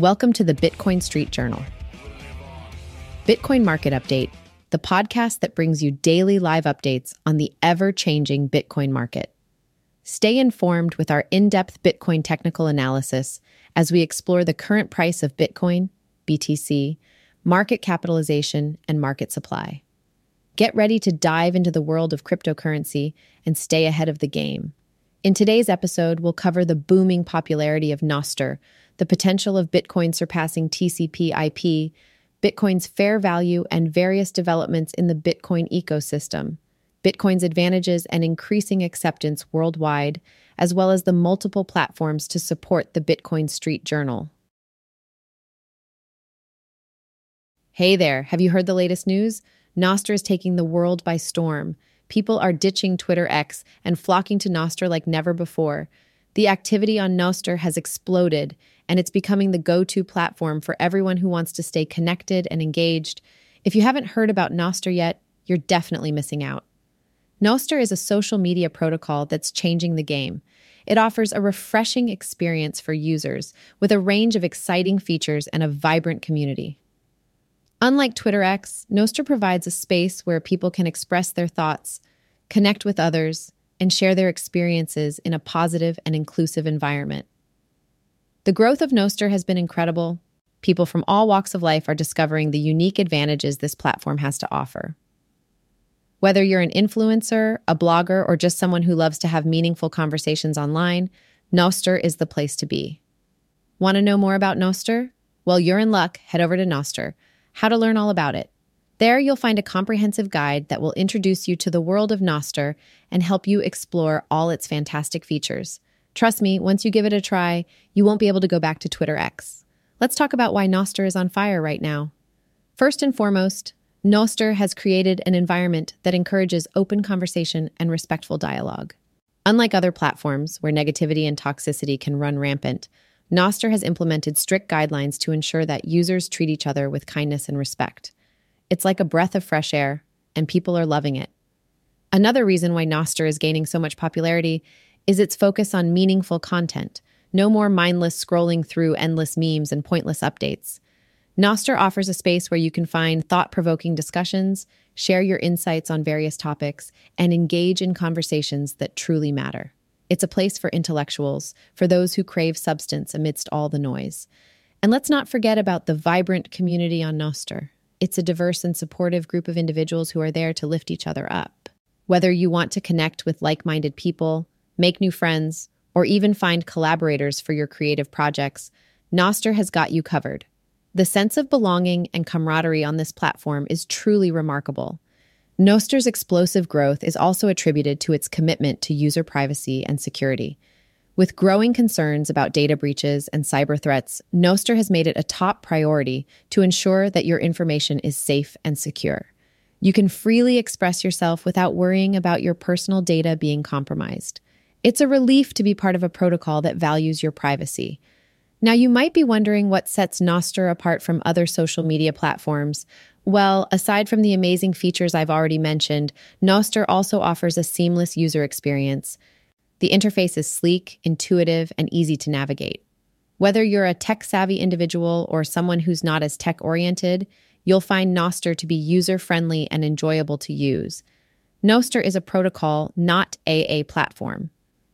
Welcome to the Bitcoin Street Journal. Bitcoin Market Update, the podcast that brings you daily live updates on the ever changing Bitcoin market. Stay informed with our in depth Bitcoin technical analysis as we explore the current price of Bitcoin, BTC, market capitalization, and market supply. Get ready to dive into the world of cryptocurrency and stay ahead of the game. In today's episode, we'll cover the booming popularity of Nostr, the potential of Bitcoin surpassing TCP IP, Bitcoin's fair value, and various developments in the Bitcoin ecosystem, Bitcoin's advantages and increasing acceptance worldwide, as well as the multiple platforms to support the Bitcoin Street Journal. Hey there, have you heard the latest news? Nostr is taking the world by storm. People are ditching Twitter X and flocking to Nostr like never before. The activity on Nostr has exploded, and it's becoming the go to platform for everyone who wants to stay connected and engaged. If you haven't heard about Nostr yet, you're definitely missing out. Nostr is a social media protocol that's changing the game. It offers a refreshing experience for users with a range of exciting features and a vibrant community. Unlike Twitter X, Nostr provides a space where people can express their thoughts, connect with others, and share their experiences in a positive and inclusive environment. The growth of Nostr has been incredible. People from all walks of life are discovering the unique advantages this platform has to offer. Whether you're an influencer, a blogger, or just someone who loves to have meaningful conversations online, Nostr is the place to be. Want to know more about Nostr? Well, you're in luck. Head over to Nostr how to learn all about it. There, you'll find a comprehensive guide that will introduce you to the world of Nostr and help you explore all its fantastic features. Trust me, once you give it a try, you won't be able to go back to Twitter X. Let's talk about why Nostr is on fire right now. First and foremost, Nostr has created an environment that encourages open conversation and respectful dialogue. Unlike other platforms where negativity and toxicity can run rampant, Nostr has implemented strict guidelines to ensure that users treat each other with kindness and respect. It's like a breath of fresh air, and people are loving it. Another reason why Nostr is gaining so much popularity is its focus on meaningful content. No more mindless scrolling through endless memes and pointless updates. Nostr offers a space where you can find thought provoking discussions, share your insights on various topics, and engage in conversations that truly matter. It's a place for intellectuals, for those who crave substance amidst all the noise. And let's not forget about the vibrant community on Nostr. It's a diverse and supportive group of individuals who are there to lift each other up. Whether you want to connect with like minded people, make new friends, or even find collaborators for your creative projects, Nostr has got you covered. The sense of belonging and camaraderie on this platform is truly remarkable. Nostr's explosive growth is also attributed to its commitment to user privacy and security. With growing concerns about data breaches and cyber threats, Nostr has made it a top priority to ensure that your information is safe and secure. You can freely express yourself without worrying about your personal data being compromised. It's a relief to be part of a protocol that values your privacy. Now, you might be wondering what sets Nostr apart from other social media platforms. Well, aside from the amazing features I've already mentioned, Nostr also offers a seamless user experience. The interface is sleek, intuitive, and easy to navigate. Whether you're a tech savvy individual or someone who's not as tech oriented, you'll find Nostr to be user friendly and enjoyable to use. Nostr is a protocol, not a platform.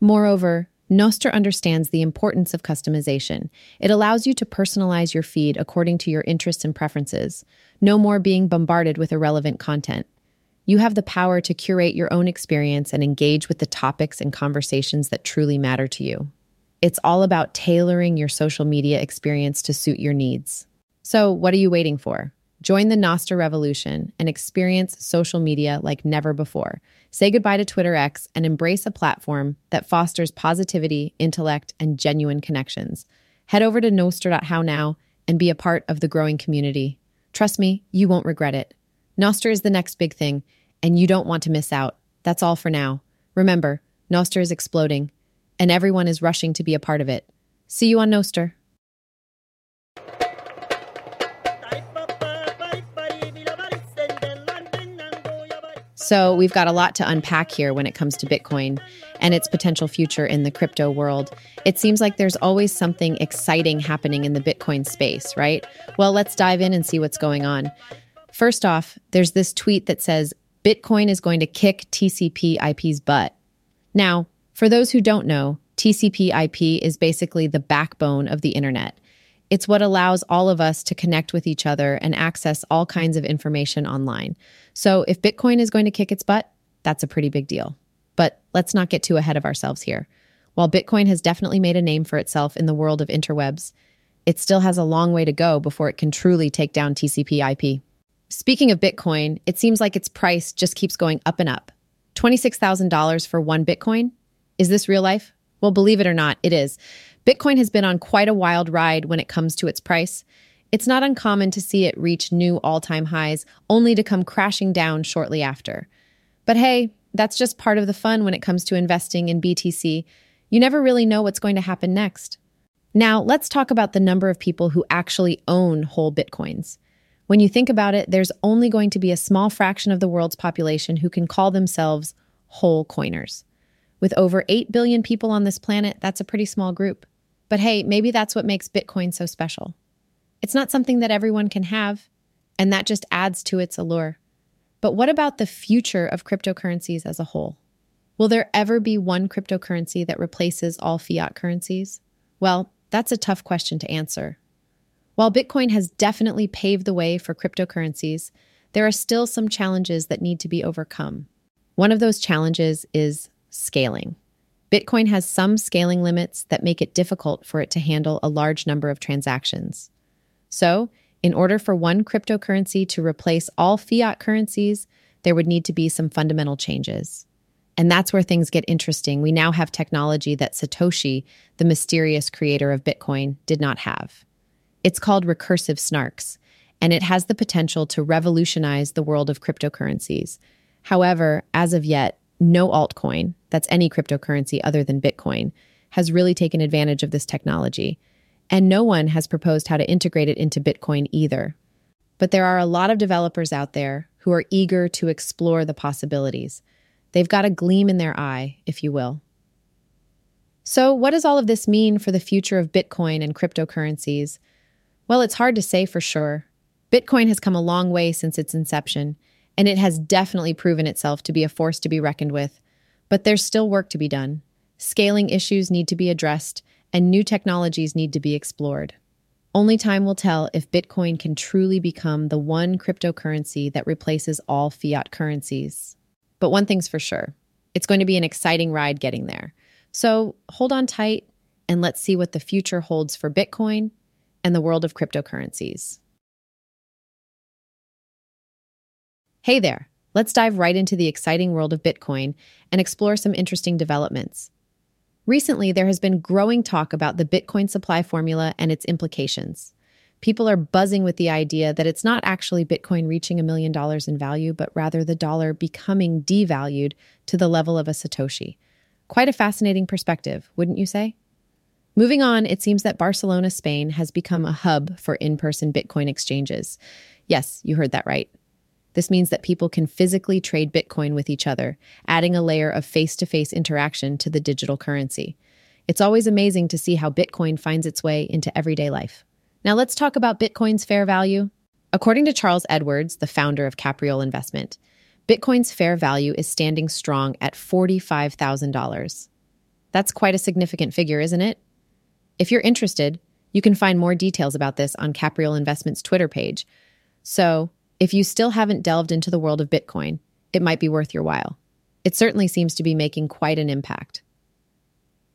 Moreover, Nostr understands the importance of customization. It allows you to personalize your feed according to your interests and preferences, no more being bombarded with irrelevant content. You have the power to curate your own experience and engage with the topics and conversations that truly matter to you. It's all about tailoring your social media experience to suit your needs. So, what are you waiting for? Join the Nostr revolution and experience social media like never before. Say goodbye to Twitter X and embrace a platform that fosters positivity, intellect, and genuine connections. Head over to nostr.how now and be a part of the growing community. Trust me, you won't regret it. Nostr is the next big thing, and you don't want to miss out. That's all for now. Remember, Nostr is exploding, and everyone is rushing to be a part of it. See you on Nostr. So, we've got a lot to unpack here when it comes to Bitcoin and its potential future in the crypto world. It seems like there's always something exciting happening in the Bitcoin space, right? Well, let's dive in and see what's going on. First off, there's this tweet that says Bitcoin is going to kick TCP IP's butt. Now, for those who don't know, TCP IP is basically the backbone of the internet. It's what allows all of us to connect with each other and access all kinds of information online. So if Bitcoin is going to kick its butt, that's a pretty big deal. But let's not get too ahead of ourselves here. While Bitcoin has definitely made a name for itself in the world of interwebs, it still has a long way to go before it can truly take down TCP IP. Speaking of Bitcoin, it seems like its price just keeps going up and up. $26,000 for one Bitcoin? Is this real life? Well, believe it or not, it is. Bitcoin has been on quite a wild ride when it comes to its price. It's not uncommon to see it reach new all time highs, only to come crashing down shortly after. But hey, that's just part of the fun when it comes to investing in BTC. You never really know what's going to happen next. Now, let's talk about the number of people who actually own whole Bitcoins. When you think about it, there's only going to be a small fraction of the world's population who can call themselves whole coiners. With over 8 billion people on this planet, that's a pretty small group. But hey, maybe that's what makes Bitcoin so special. It's not something that everyone can have, and that just adds to its allure. But what about the future of cryptocurrencies as a whole? Will there ever be one cryptocurrency that replaces all fiat currencies? Well, that's a tough question to answer. While Bitcoin has definitely paved the way for cryptocurrencies, there are still some challenges that need to be overcome. One of those challenges is scaling. Bitcoin has some scaling limits that make it difficult for it to handle a large number of transactions. So, in order for one cryptocurrency to replace all fiat currencies, there would need to be some fundamental changes. And that's where things get interesting. We now have technology that Satoshi, the mysterious creator of Bitcoin, did not have. It's called recursive snarks, and it has the potential to revolutionize the world of cryptocurrencies. However, as of yet, no altcoin, that's any cryptocurrency other than Bitcoin, has really taken advantage of this technology. And no one has proposed how to integrate it into Bitcoin either. But there are a lot of developers out there who are eager to explore the possibilities. They've got a gleam in their eye, if you will. So, what does all of this mean for the future of Bitcoin and cryptocurrencies? Well, it's hard to say for sure. Bitcoin has come a long way since its inception, and it has definitely proven itself to be a force to be reckoned with. But there's still work to be done. Scaling issues need to be addressed, and new technologies need to be explored. Only time will tell if Bitcoin can truly become the one cryptocurrency that replaces all fiat currencies. But one thing's for sure it's going to be an exciting ride getting there. So hold on tight and let's see what the future holds for Bitcoin and the world of cryptocurrencies. Hey there, let's dive right into the exciting world of Bitcoin and explore some interesting developments. Recently, there has been growing talk about the Bitcoin supply formula and its implications. People are buzzing with the idea that it's not actually Bitcoin reaching a million dollars in value, but rather the dollar becoming devalued to the level of a Satoshi. Quite a fascinating perspective, wouldn't you say? Moving on, it seems that Barcelona, Spain has become a hub for in person Bitcoin exchanges. Yes, you heard that right. This means that people can physically trade Bitcoin with each other, adding a layer of face to face interaction to the digital currency. It's always amazing to see how Bitcoin finds its way into everyday life. Now, let's talk about Bitcoin's fair value. According to Charles Edwards, the founder of Capriole Investment, Bitcoin's fair value is standing strong at $45,000. That's quite a significant figure, isn't it? If you're interested, you can find more details about this on Capriole Investment's Twitter page. So, if you still haven't delved into the world of Bitcoin, it might be worth your while. It certainly seems to be making quite an impact.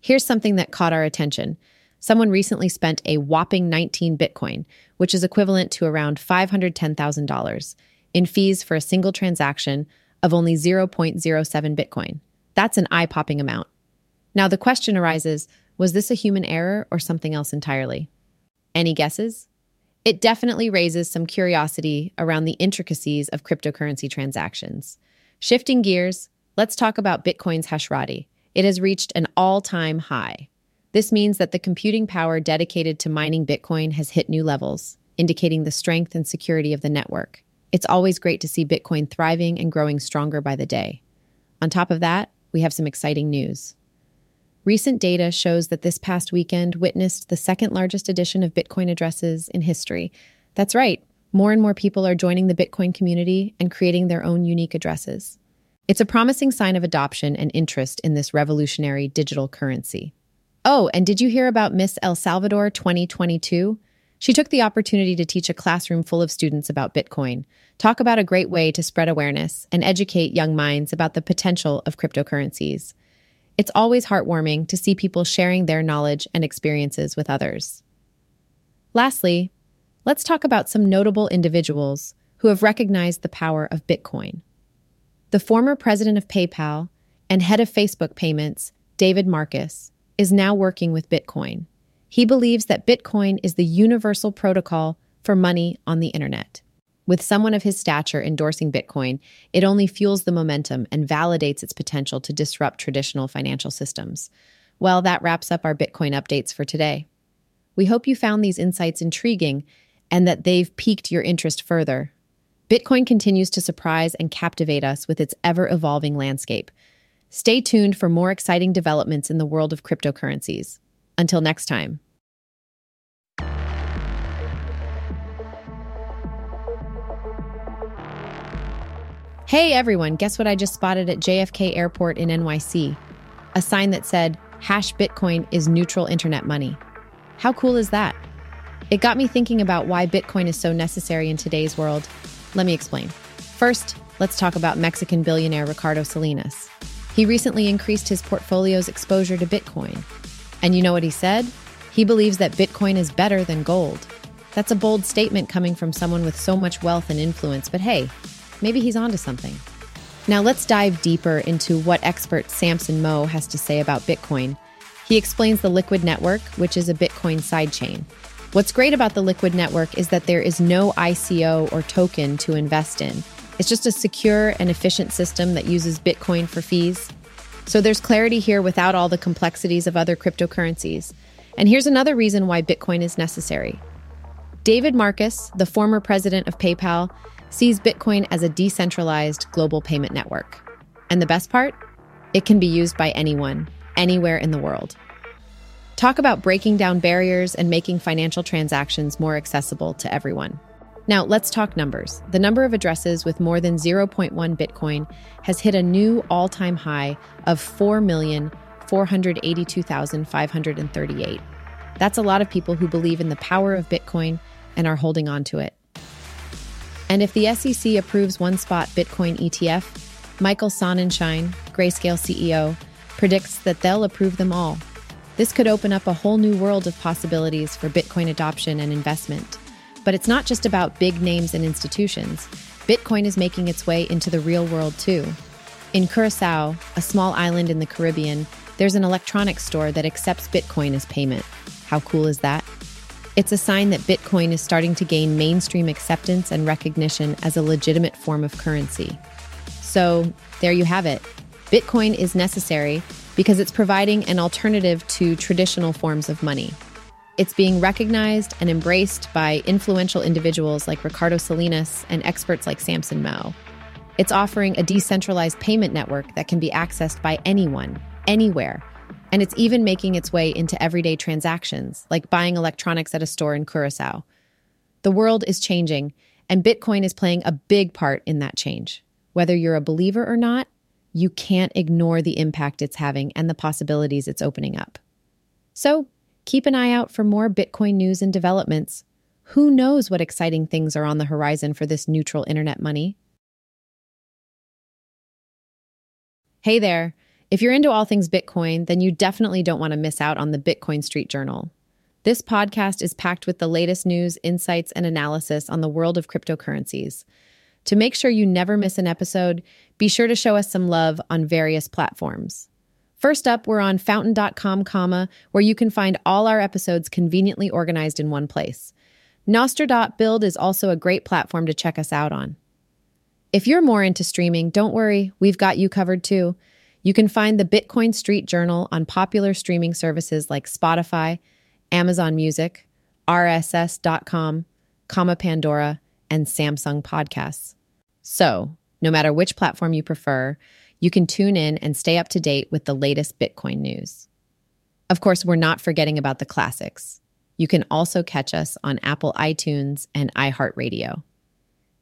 Here's something that caught our attention. Someone recently spent a whopping 19 Bitcoin, which is equivalent to around $510,000, in fees for a single transaction of only 0.07 Bitcoin. That's an eye popping amount. Now, the question arises was this a human error or something else entirely? Any guesses? It definitely raises some curiosity around the intricacies of cryptocurrency transactions. Shifting gears, let's talk about Bitcoin's Hashrati. It has reached an all time high. This means that the computing power dedicated to mining Bitcoin has hit new levels, indicating the strength and security of the network. It's always great to see Bitcoin thriving and growing stronger by the day. On top of that, we have some exciting news. Recent data shows that this past weekend witnessed the second largest addition of Bitcoin addresses in history. That's right, more and more people are joining the Bitcoin community and creating their own unique addresses. It's a promising sign of adoption and interest in this revolutionary digital currency. Oh, and did you hear about Miss El Salvador 2022? She took the opportunity to teach a classroom full of students about Bitcoin. Talk about a great way to spread awareness and educate young minds about the potential of cryptocurrencies. It's always heartwarming to see people sharing their knowledge and experiences with others. Lastly, let's talk about some notable individuals who have recognized the power of Bitcoin. The former president of PayPal and head of Facebook payments, David Marcus, is now working with Bitcoin. He believes that Bitcoin is the universal protocol for money on the internet. With someone of his stature endorsing Bitcoin, it only fuels the momentum and validates its potential to disrupt traditional financial systems. Well, that wraps up our Bitcoin updates for today. We hope you found these insights intriguing and that they've piqued your interest further. Bitcoin continues to surprise and captivate us with its ever evolving landscape. Stay tuned for more exciting developments in the world of cryptocurrencies. Until next time. Hey everyone, guess what I just spotted at JFK Airport in NYC? A sign that said, Hash Bitcoin is neutral internet money. How cool is that? It got me thinking about why Bitcoin is so necessary in today's world. Let me explain. First, let's talk about Mexican billionaire Ricardo Salinas. He recently increased his portfolio's exposure to Bitcoin, and you know what he said? He believes that Bitcoin is better than gold. That's a bold statement coming from someone with so much wealth and influence, but hey, maybe he's onto something. Now let's dive deeper into what expert Samson Mow has to say about Bitcoin. He explains the Liquid Network, which is a Bitcoin sidechain. What's great about the Liquid Network is that there is no ICO or token to invest in. It's just a secure and efficient system that uses Bitcoin for fees. So there's clarity here without all the complexities of other cryptocurrencies. And here's another reason why Bitcoin is necessary. David Marcus, the former president of PayPal, sees Bitcoin as a decentralized global payment network. And the best part? It can be used by anyone, anywhere in the world. Talk about breaking down barriers and making financial transactions more accessible to everyone. Now, let's talk numbers. The number of addresses with more than 0.1 Bitcoin has hit a new all time high of 4,482,538. That's a lot of people who believe in the power of Bitcoin and are holding on to it. And if the SEC approves one spot Bitcoin ETF, Michael Sonnenschein, Grayscale CEO, predicts that they'll approve them all. This could open up a whole new world of possibilities for Bitcoin adoption and investment. But it's not just about big names and institutions. Bitcoin is making its way into the real world too. In Curacao, a small island in the Caribbean, there's an electronics store that accepts Bitcoin as payment. How cool is that? It's a sign that Bitcoin is starting to gain mainstream acceptance and recognition as a legitimate form of currency. So, there you have it. Bitcoin is necessary because it's providing an alternative to traditional forms of money. It's being recognized and embraced by influential individuals like Ricardo Salinas and experts like Samson Mow. It's offering a decentralized payment network that can be accessed by anyone, anywhere. And it's even making its way into everyday transactions, like buying electronics at a store in Curacao. The world is changing, and Bitcoin is playing a big part in that change. Whether you're a believer or not, you can't ignore the impact it's having and the possibilities it's opening up. So, Keep an eye out for more Bitcoin news and developments. Who knows what exciting things are on the horizon for this neutral internet money? Hey there. If you're into all things Bitcoin, then you definitely don't want to miss out on the Bitcoin Street Journal. This podcast is packed with the latest news, insights, and analysis on the world of cryptocurrencies. To make sure you never miss an episode, be sure to show us some love on various platforms. First up, we're on fountain.com, comma, where you can find all our episodes conveniently organized in one place. Nostr.build is also a great platform to check us out on. If you're more into streaming, don't worry, we've got you covered too. You can find the Bitcoin Street Journal on popular streaming services like Spotify, Amazon Music, RSS.com, comma Pandora, and Samsung Podcasts. So, no matter which platform you prefer, you can tune in and stay up to date with the latest Bitcoin news. Of course, we're not forgetting about the classics. You can also catch us on Apple iTunes and iHeartRadio.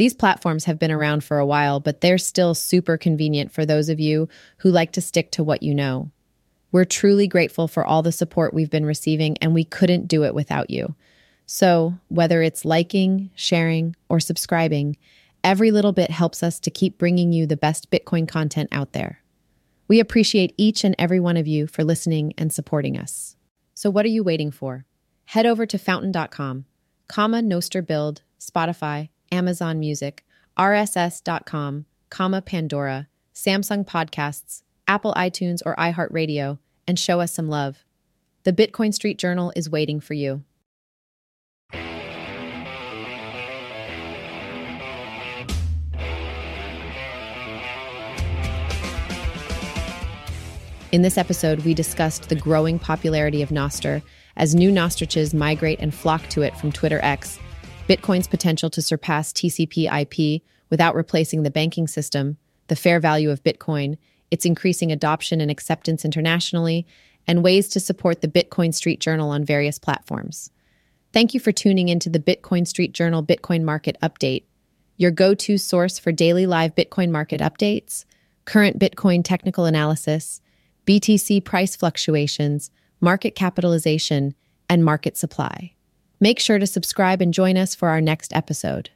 These platforms have been around for a while, but they're still super convenient for those of you who like to stick to what you know. We're truly grateful for all the support we've been receiving, and we couldn't do it without you. So, whether it's liking, sharing, or subscribing, every little bit helps us to keep bringing you the best Bitcoin content out there. We appreciate each and every one of you for listening and supporting us. So, what are you waiting for? Head over to fountain.com, comma Nostr Build, Spotify, Amazon Music, RSS.com, comma Pandora, Samsung Podcasts, Apple iTunes, or iHeartRadio, and show us some love. The Bitcoin Street Journal is waiting for you. In this episode, we discussed the growing popularity of Nostr as new Nostriches migrate and flock to it from Twitter X, Bitcoin's potential to surpass TCP IP without replacing the banking system, the fair value of Bitcoin, its increasing adoption and acceptance internationally, and ways to support the Bitcoin Street Journal on various platforms. Thank you for tuning into the Bitcoin Street Journal Bitcoin Market Update, your go to source for daily live Bitcoin market updates, current Bitcoin technical analysis, BTC price fluctuations, market capitalization, and market supply. Make sure to subscribe and join us for our next episode.